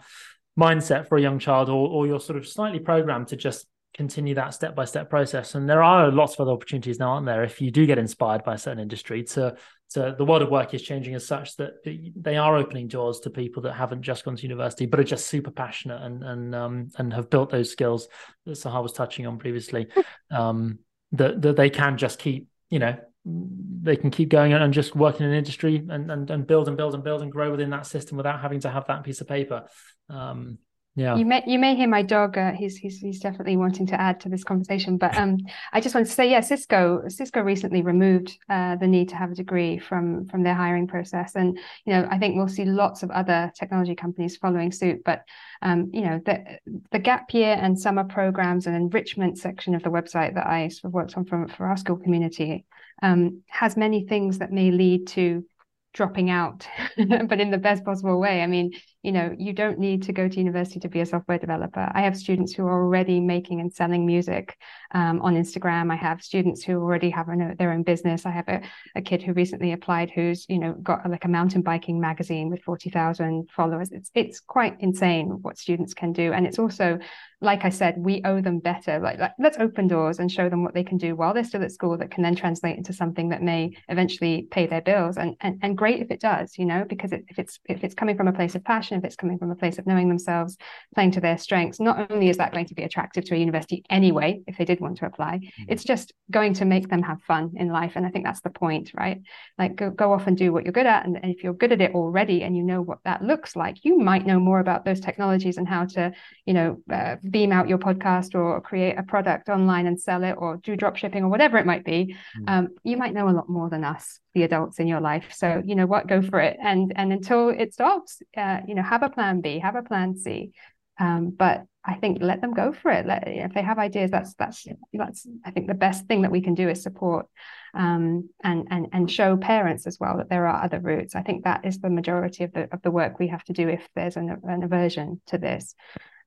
mindset for a young child, or or you're sort of slightly programmed to just continue that step by step process. And there are lots of other opportunities now, aren't there? If you do get inspired by a certain industry, to to the world of work is changing as such that they are opening doors to people that haven't just gone to university, but are just super passionate and and um, and have built those skills that Sahar was touching on previously. Um, that that they can just keep, you know, they can keep going and just work in an industry and, and and build and build and build and grow within that system without having to have that piece of paper. Um, yeah. You may you may hear my dog uh, he's he's he's definitely wanting to add to this conversation but um i just want to say yeah cisco cisco recently removed uh, the need to have a degree from from their hiring process. And you know i think we'll see lots of other technology companies following suit but um you know the the gap year and summer programs and enrichment section of the website that i sort of worked on from for our school community um, has many things that may lead to dropping out but in the best possible way. I mean you know you don't need to go to university to be a software developer. I have students who are already making and selling music um, on instagram. I have students who already have their own business. I have a, a kid who recently applied who's you know got like a mountain biking magazine with 40,000 followers. It's it's quite insane what students can do. And it's also like I said, we owe them better. Like, like, let's open doors and show them what they can do while they're still at school that can then translate into something that may eventually pay their bills. And and, and great if it does, you know, because it, if it's if it's coming from a place of passion, if it's coming from a place of knowing themselves, playing to their strengths, not only is that going to be attractive to a university anyway, if they did want to apply, mm-hmm. it's just going to make them have fun in life. And I think that's the point, right? Like go, go off and do what you're good at. And, and if you're good at it already and you know what that looks like, you might know more about those technologies and how to, you know, uh, beam out your podcast or create a product online and sell it or do drop shipping or whatever it might be mm. um, you might know a lot more than us the adults in your life so you know what go for it and and until it stops uh, you know have a plan b have a plan c um, but I think let them go for it. Let, if they have ideas, that's that's that's I think the best thing that we can do is support um, and and and show parents as well that there are other routes. I think that is the majority of the of the work we have to do if there's an, an aversion to this.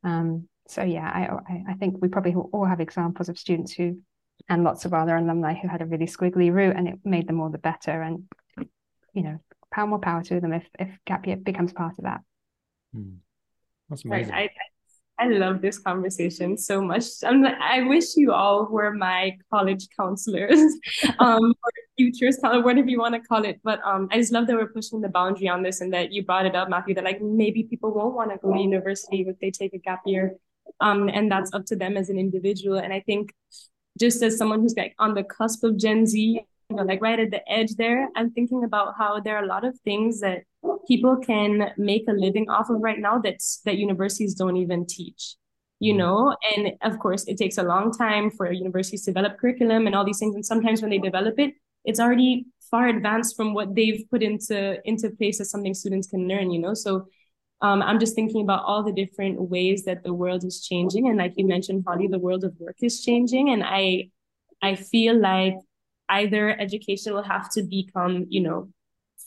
Um, so yeah, I I think we probably all have examples of students who, and lots of other alumni who had a really squiggly route, and it made them all the better. And you know, power more power to them if if gap year becomes part of that. Hmm. That's amazing. Right. I, I love this conversation so much. I'm I wish you all were my college counselors, um, or futures, whatever you want to call it. But um, I just love that we're pushing the boundary on this, and that you brought it up, Matthew. That like maybe people won't want to go to university if they take a gap year um, and that's up to them as an individual. And I think just as someone who's like on the cusp of Gen Z, you know, like right at the edge there, I'm thinking about how there are a lot of things that people can make a living off of right now that's that universities don't even teach you mm-hmm. know and of course it takes a long time for universities to develop curriculum and all these things and sometimes when they develop it it's already far advanced from what they've put into into place as something students can learn you know so um, I'm just thinking about all the different ways that the world is changing. And like you mentioned, Holly, the world of work is changing. And I I feel like either education will have to become, you know,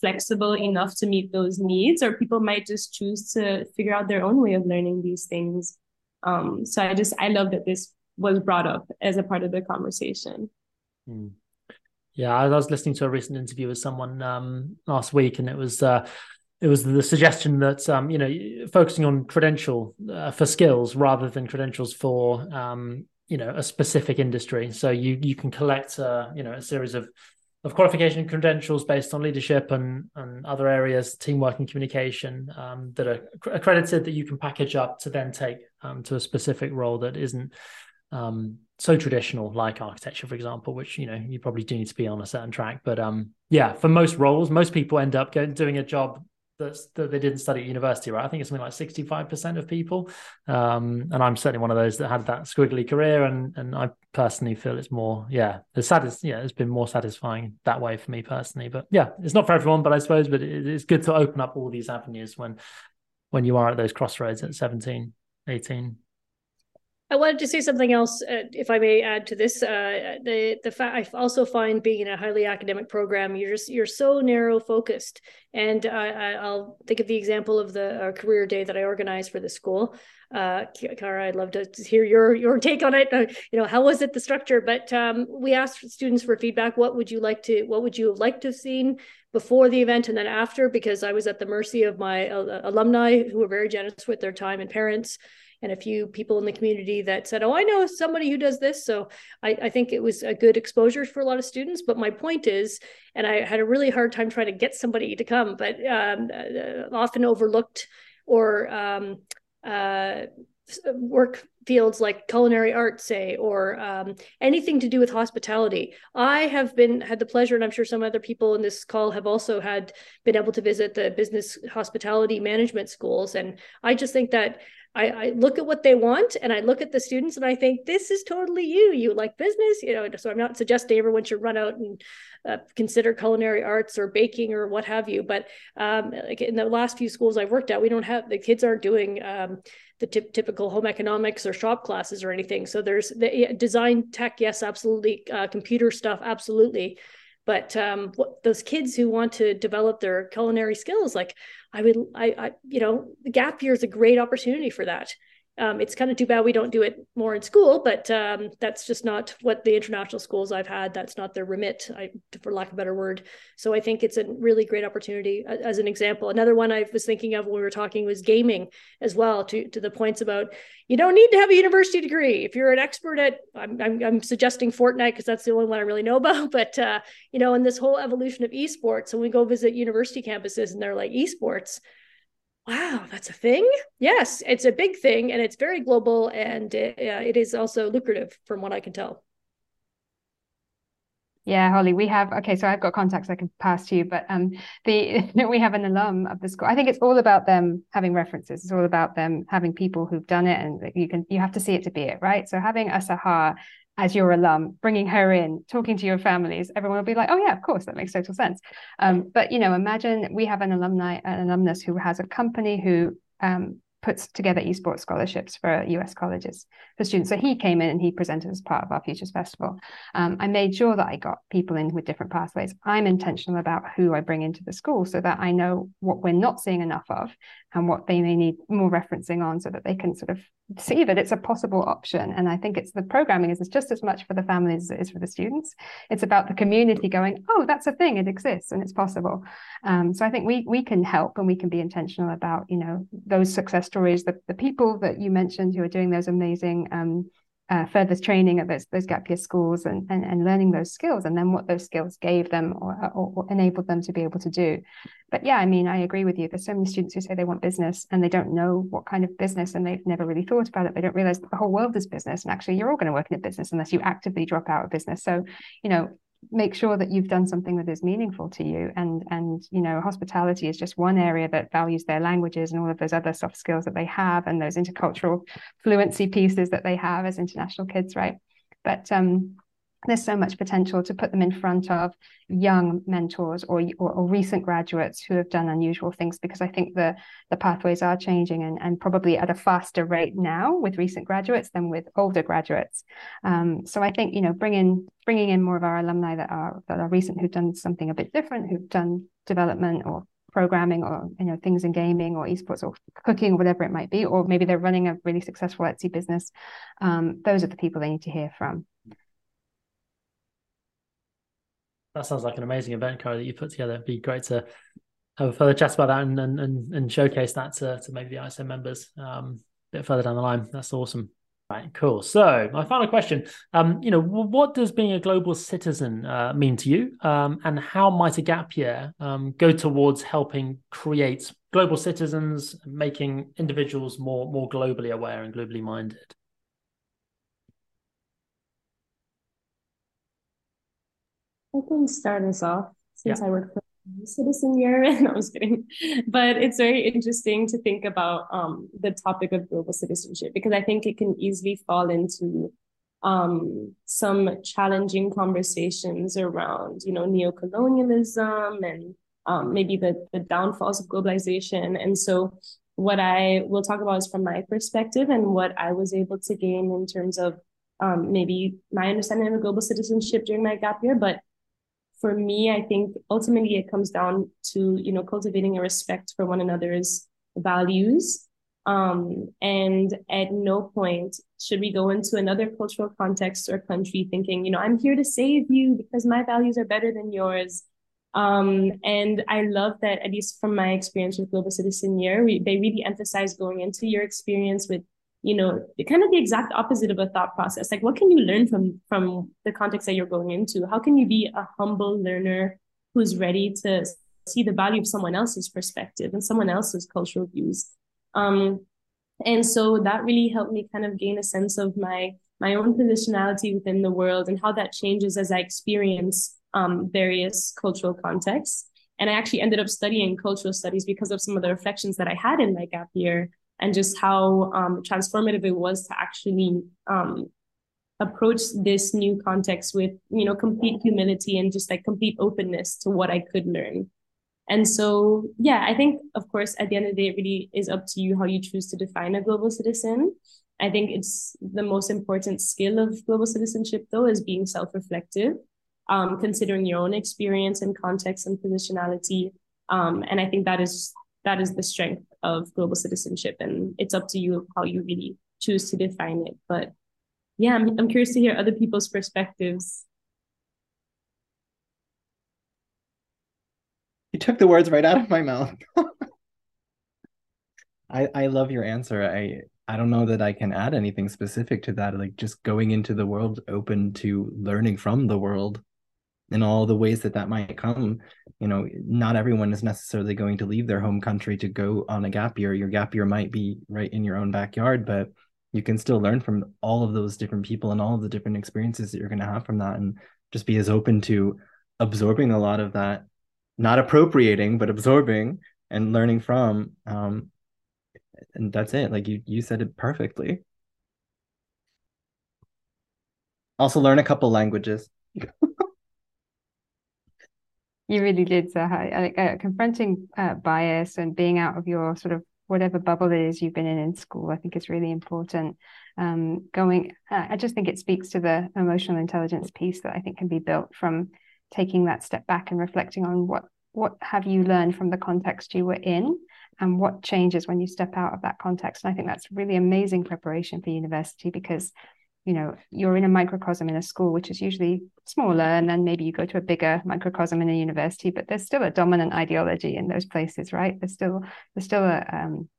flexible enough to meet those needs, or people might just choose to figure out their own way of learning these things. Um, so I just I love that this was brought up as a part of the conversation. Mm. Yeah, I was listening to a recent interview with someone um, last week, and it was uh, it was the suggestion that um, you know focusing on credential uh, for skills rather than credentials for um, you know a specific industry. So you you can collect uh, you know a series of of qualification credentials based on leadership and and other areas, teamwork and communication um, that are accredited that you can package up to then take um, to a specific role that isn't um, so traditional like architecture for example which you know you probably do need to be on a certain track but um yeah for most roles most people end up going, doing a job that's that they didn't study at university, right? I think it's something like 65% of people. Um, and I'm certainly one of those that had that squiggly career. And and I personally feel it's more, yeah, the saddest, yeah, it's been more satisfying that way for me personally. But yeah, it's not for everyone, but I suppose, but it, it's good to open up all these avenues when when you are at those crossroads at 17, 18. I wanted to say something else, uh, if I may add to this. Uh, the the fact I also find being in a highly academic program, you're just you're so narrow focused. And I, will think of the example of the uh, career day that I organized for the school. Uh, Kyra, I'd love to hear your your take on it. Uh, you know, how was it the structure? But um, we asked students for feedback. What would you like to? What would you have liked to have seen before the event and then after? Because I was at the mercy of my uh, alumni who were very generous with their time and parents and a few people in the community that said, "Oh, I know somebody who does this." So I, I, think it was a good exposure for a lot of students. But my point is, and I had a really hard time trying to get somebody to come, but um, uh, often overlooked or um, uh, work fields like culinary arts say or um, anything to do with hospitality i have been had the pleasure and i'm sure some other people in this call have also had been able to visit the business hospitality management schools and i just think that I, I, look at what they want and I look at the students and I think this is totally you. You like business, you know. So I'm not suggesting everyone should run out and uh, consider culinary arts or baking or what have you. But um, like in the last few schools I've worked at, we don't have the kids aren't doing um, the t- typical home economics or shop classes or anything. So there's the design tech, yes, absolutely. Uh, computer stuff, absolutely. But um, what, those kids who want to develop their culinary skills, like I would, I, I, you know, the gap year is a great opportunity for that. Um, it's kind of too bad we don't do it more in school, but um, that's just not what the international schools I've had. That's not their remit, I, for lack of a better word. So I think it's a really great opportunity. As an example, another one I was thinking of when we were talking was gaming as well. To to the points about you don't need to have a university degree if you're an expert at. I'm I'm, I'm suggesting Fortnite because that's the only one I really know about. But uh, you know, in this whole evolution of esports, when we go visit university campuses and they're like esports wow, that's a thing. Yes, it's a big thing and it's very global and it, uh, it is also lucrative from what I can tell. Yeah, Holly, we have okay. So I've got contacts I can pass to you, but um, the we have an alum of the school. I think it's all about them having references. It's all about them having people who've done it, and you can you have to see it to be it, right? So having a Sahar as your alum, bringing her in, talking to your families, everyone will be like, oh yeah, of course, that makes total sense. Um, but you know, imagine we have an alumni, an alumnus who has a company who um, puts together esports scholarships for US colleges for students. So he came in and he presented as part of our Futures Festival. Um, I made sure that I got people in with different pathways. I'm intentional about who I bring into the school so that I know what we're not seeing enough of and what they may need more referencing on so that they can sort of see that it's a possible option. And I think it's the programming is just as much for the families as it is for the students. It's about the community going, oh, that's a thing, it exists and it's possible. Um, so I think we we can help and we can be intentional about, you know, those success stories, the, the people that you mentioned who are doing those amazing um, uh, further training at those, those gap year schools and, and, and learning those skills and then what those skills gave them or, or, or, enabled them to be able to do. But yeah, I mean, I agree with you. There's so many students who say they want business and they don't know what kind of business and they've never really thought about it. They don't realize the whole world is business. And actually, you're all going to work in a business unless you actively drop out of business. So, you know, make sure that you've done something that is meaningful to you. And and you know hospitality is just one area that values their languages and all of those other soft skills that they have and those intercultural fluency pieces that they have as international kids right? But um there's so much potential to put them in front of young mentors or, or, or, recent graduates who have done unusual things because I think the the pathways are changing and, and probably at a faster rate now with recent graduates than with older graduates. Um, so I think you know bringing bringing in more of our alumni that are that are recent who've done something a bit different, who've done development or programming or you know things in gaming or esports or cooking or whatever it might be or maybe they're running a really successful etsy business um, those are the people they need to hear from that sounds like an amazing event, Kyra, that you put together. It'd be great to have a further chat about that and and, and showcase that to, to maybe the ISM members um, a bit further down the line. That's awesome. Right, cool. So my final question, um, you know, what does being a global citizen uh, mean to you, um, and how might a gap year um, go towards helping create global citizens, making individuals more more globally aware and globally minded? I can start us off since yeah. I work for Citizen Year, and I was kidding, but it's very interesting to think about um, the topic of global citizenship because I think it can easily fall into um, some challenging conversations around, you know, neocolonialism and um, maybe the the downfalls of globalization. And so, what I will talk about is from my perspective and what I was able to gain in terms of um, maybe my understanding of global citizenship during my gap year, but for me, I think ultimately it comes down to, you know, cultivating a respect for one another's values. Um, and at no point should we go into another cultural context or country thinking, you know, I'm here to save you because my values are better than yours. Um, and I love that, at least from my experience with Global Citizen Year, we, they really emphasize going into your experience with you know kind of the exact opposite of a thought process. Like what can you learn from from the context that you're going into? How can you be a humble learner who's ready to see the value of someone else's perspective and someone else's cultural views? Um And so that really helped me kind of gain a sense of my my own positionality within the world and how that changes as I experience um, various cultural contexts. And I actually ended up studying cultural studies because of some of the reflections that I had in my gap year and just how um, transformative it was to actually um, approach this new context with, you know, complete humility and just like complete openness to what I could learn. And so, yeah, I think, of course, at the end of the day, it really is up to you how you choose to define a global citizen. I think it's the most important skill of global citizenship, though, is being self reflective, um, considering your own experience and context and positionality. Um, and I think that is that is the strength of global citizenship, and it's up to you how you really choose to define it. But yeah, I'm, I'm curious to hear other people's perspectives. You took the words right out of my mouth. I I love your answer. I I don't know that I can add anything specific to that. Like just going into the world open to learning from the world in all the ways that that might come. You know, not everyone is necessarily going to leave their home country to go on a gap year. Your gap year might be right in your own backyard, but you can still learn from all of those different people and all of the different experiences that you're going to have from that and just be as open to absorbing a lot of that, not appropriating, but absorbing and learning from um, and that's it like you you said it perfectly also learn a couple languages you really did so like uh, confronting uh, bias and being out of your sort of whatever bubble it is you've been in in school i think is really important um, going uh, i just think it speaks to the emotional intelligence piece that i think can be built from taking that step back and reflecting on what what have you learned from the context you were in and what changes when you step out of that context. And I think that's really amazing preparation for university because you know you're in a microcosm in a school which is usually smaller and then maybe you go to a bigger microcosm in a university but there's still a dominant ideology in those places right? There's still there's still a um,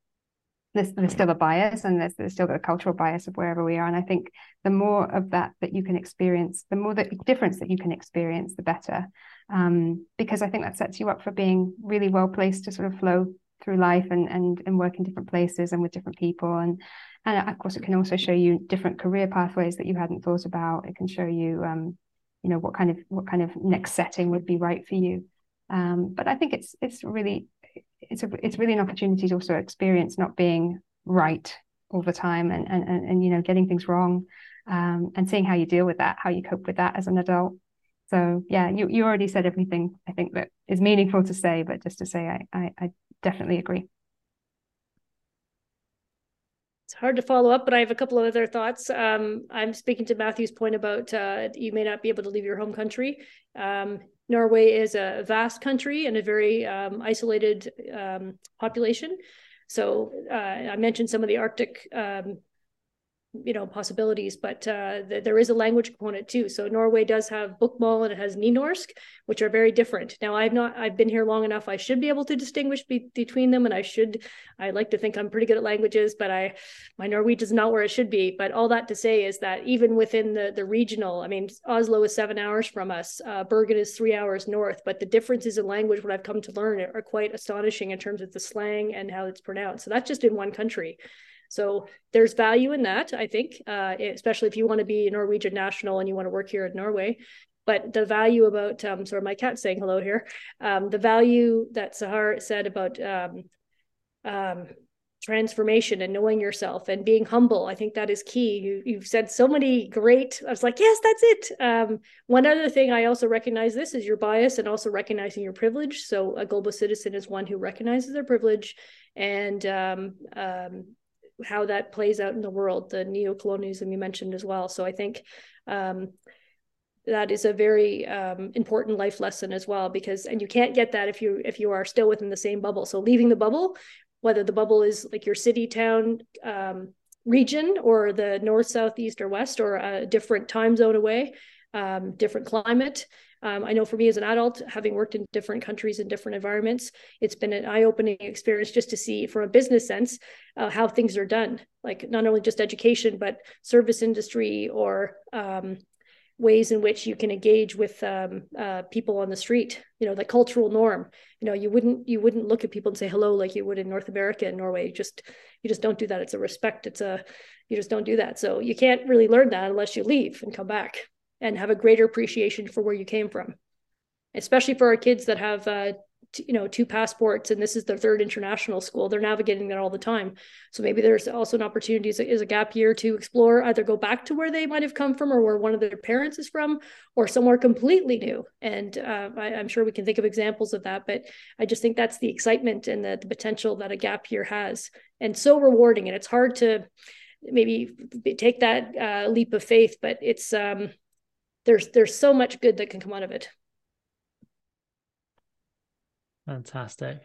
there's, there's still a bias and there's, there's still a cultural bias of wherever we are and i think the more of that that you can experience the more the difference that you can experience the better. Um, because i think that sets you up for being really well placed to sort of flow through life and and and work in different places and with different people and and of course it can also show you different career pathways that you hadn't thought about. It can show you um you know what kind of what kind of next setting would be right for you. Um but i think it's it's really it's a it's really an opportunity to also experience not being right all the time and and and, and you know getting things wrong um and seeing how you deal with that how you cope with that as an adult. So yeah you you already said everything i think that is meaningful to say but just to say i i, I definitely agree. It's hard to follow up, but I have a couple of other thoughts. Um, I'm speaking to Matthew's point about uh, you may not be able to leave your home country. Um, Norway is a vast country and a very um, isolated um, population. So uh, I mentioned some of the Arctic um, you know possibilities but uh, th- there is a language component too. So norway does have bokmål and it has nynorsk which are very different. Now i've not i've been here long enough. I should be able to distinguish be- between them and i should i like to think i'm pretty good at languages but i my norwegian is not where it should be. But all that to say is that even within the the regional i mean oslo is seven hours from us uh, bergen is three hours north but the differences in language what i've come to learn are quite astonishing in terms of the slang and how it's pronounced. So that's just in one country so there's value in that, I think, uh, especially if you want to be a Norwegian national and you want to work here in Norway. But the value about, um, sorry, my cat's saying hello here. Um, the value that Sahar said about um, um, transformation and knowing yourself and being humble, I think that is key. You, you've said so many great, I was like, yes, that's it. Um, one other thing I also recognize this is your bias and also recognizing your privilege. So a global citizen is one who recognizes their privilege and um, um, how that plays out in the world, the neo-colonialism you mentioned as well. So I think um, that is a very um, important life lesson as well, because and you can't get that if you if you are still within the same bubble. So leaving the bubble, whether the bubble is like your city, town, um, region, or the north, south, east, or west, or a different time zone away, um, different climate, um, I know for me as an adult, having worked in different countries and different environments, it's been an eye opening experience just to see from a business sense uh, how things are done, like not only just education, but service industry or um, ways in which you can engage with um, uh, people on the street you know the cultural norm. You know you wouldn't you wouldn't look at people and say hello like you would in north america and norway. Just you just don't do that. It's a respect. It's a you just don't do that. So you can't really learn that unless you leave and come back and have a greater appreciation for where you came from especially for our kids that have uh, you know two passports and this is their third international school. They're navigating that all the time. So maybe there's also an opportunity as a, a gap year to explore either go back to where they might have come from or where one of their parents is from or somewhere completely new. And uh, I, am sure we can think of examples of that but i just think that's the excitement and the, the potential that a gap year has and so rewarding. And it's hard to maybe take that uh, leap of faith but it's um there's there's so much good that can come out of it Fantastic.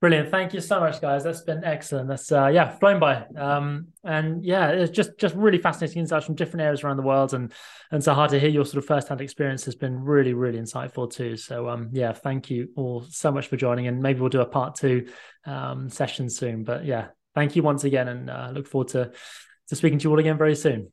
Brilliant. Thank you so much, guys. That's been excellent. That's uh yeah, flown by. Um and yeah, it's just just really fascinating insights from different areas around the world and and Sahar to hear your sort of first-hand experience has been really, really insightful too. So um yeah, thank you all so much for joining and maybe we'll do a part two um session soon. But yeah, thank you once again and uh, look forward to to speaking to you all again very soon.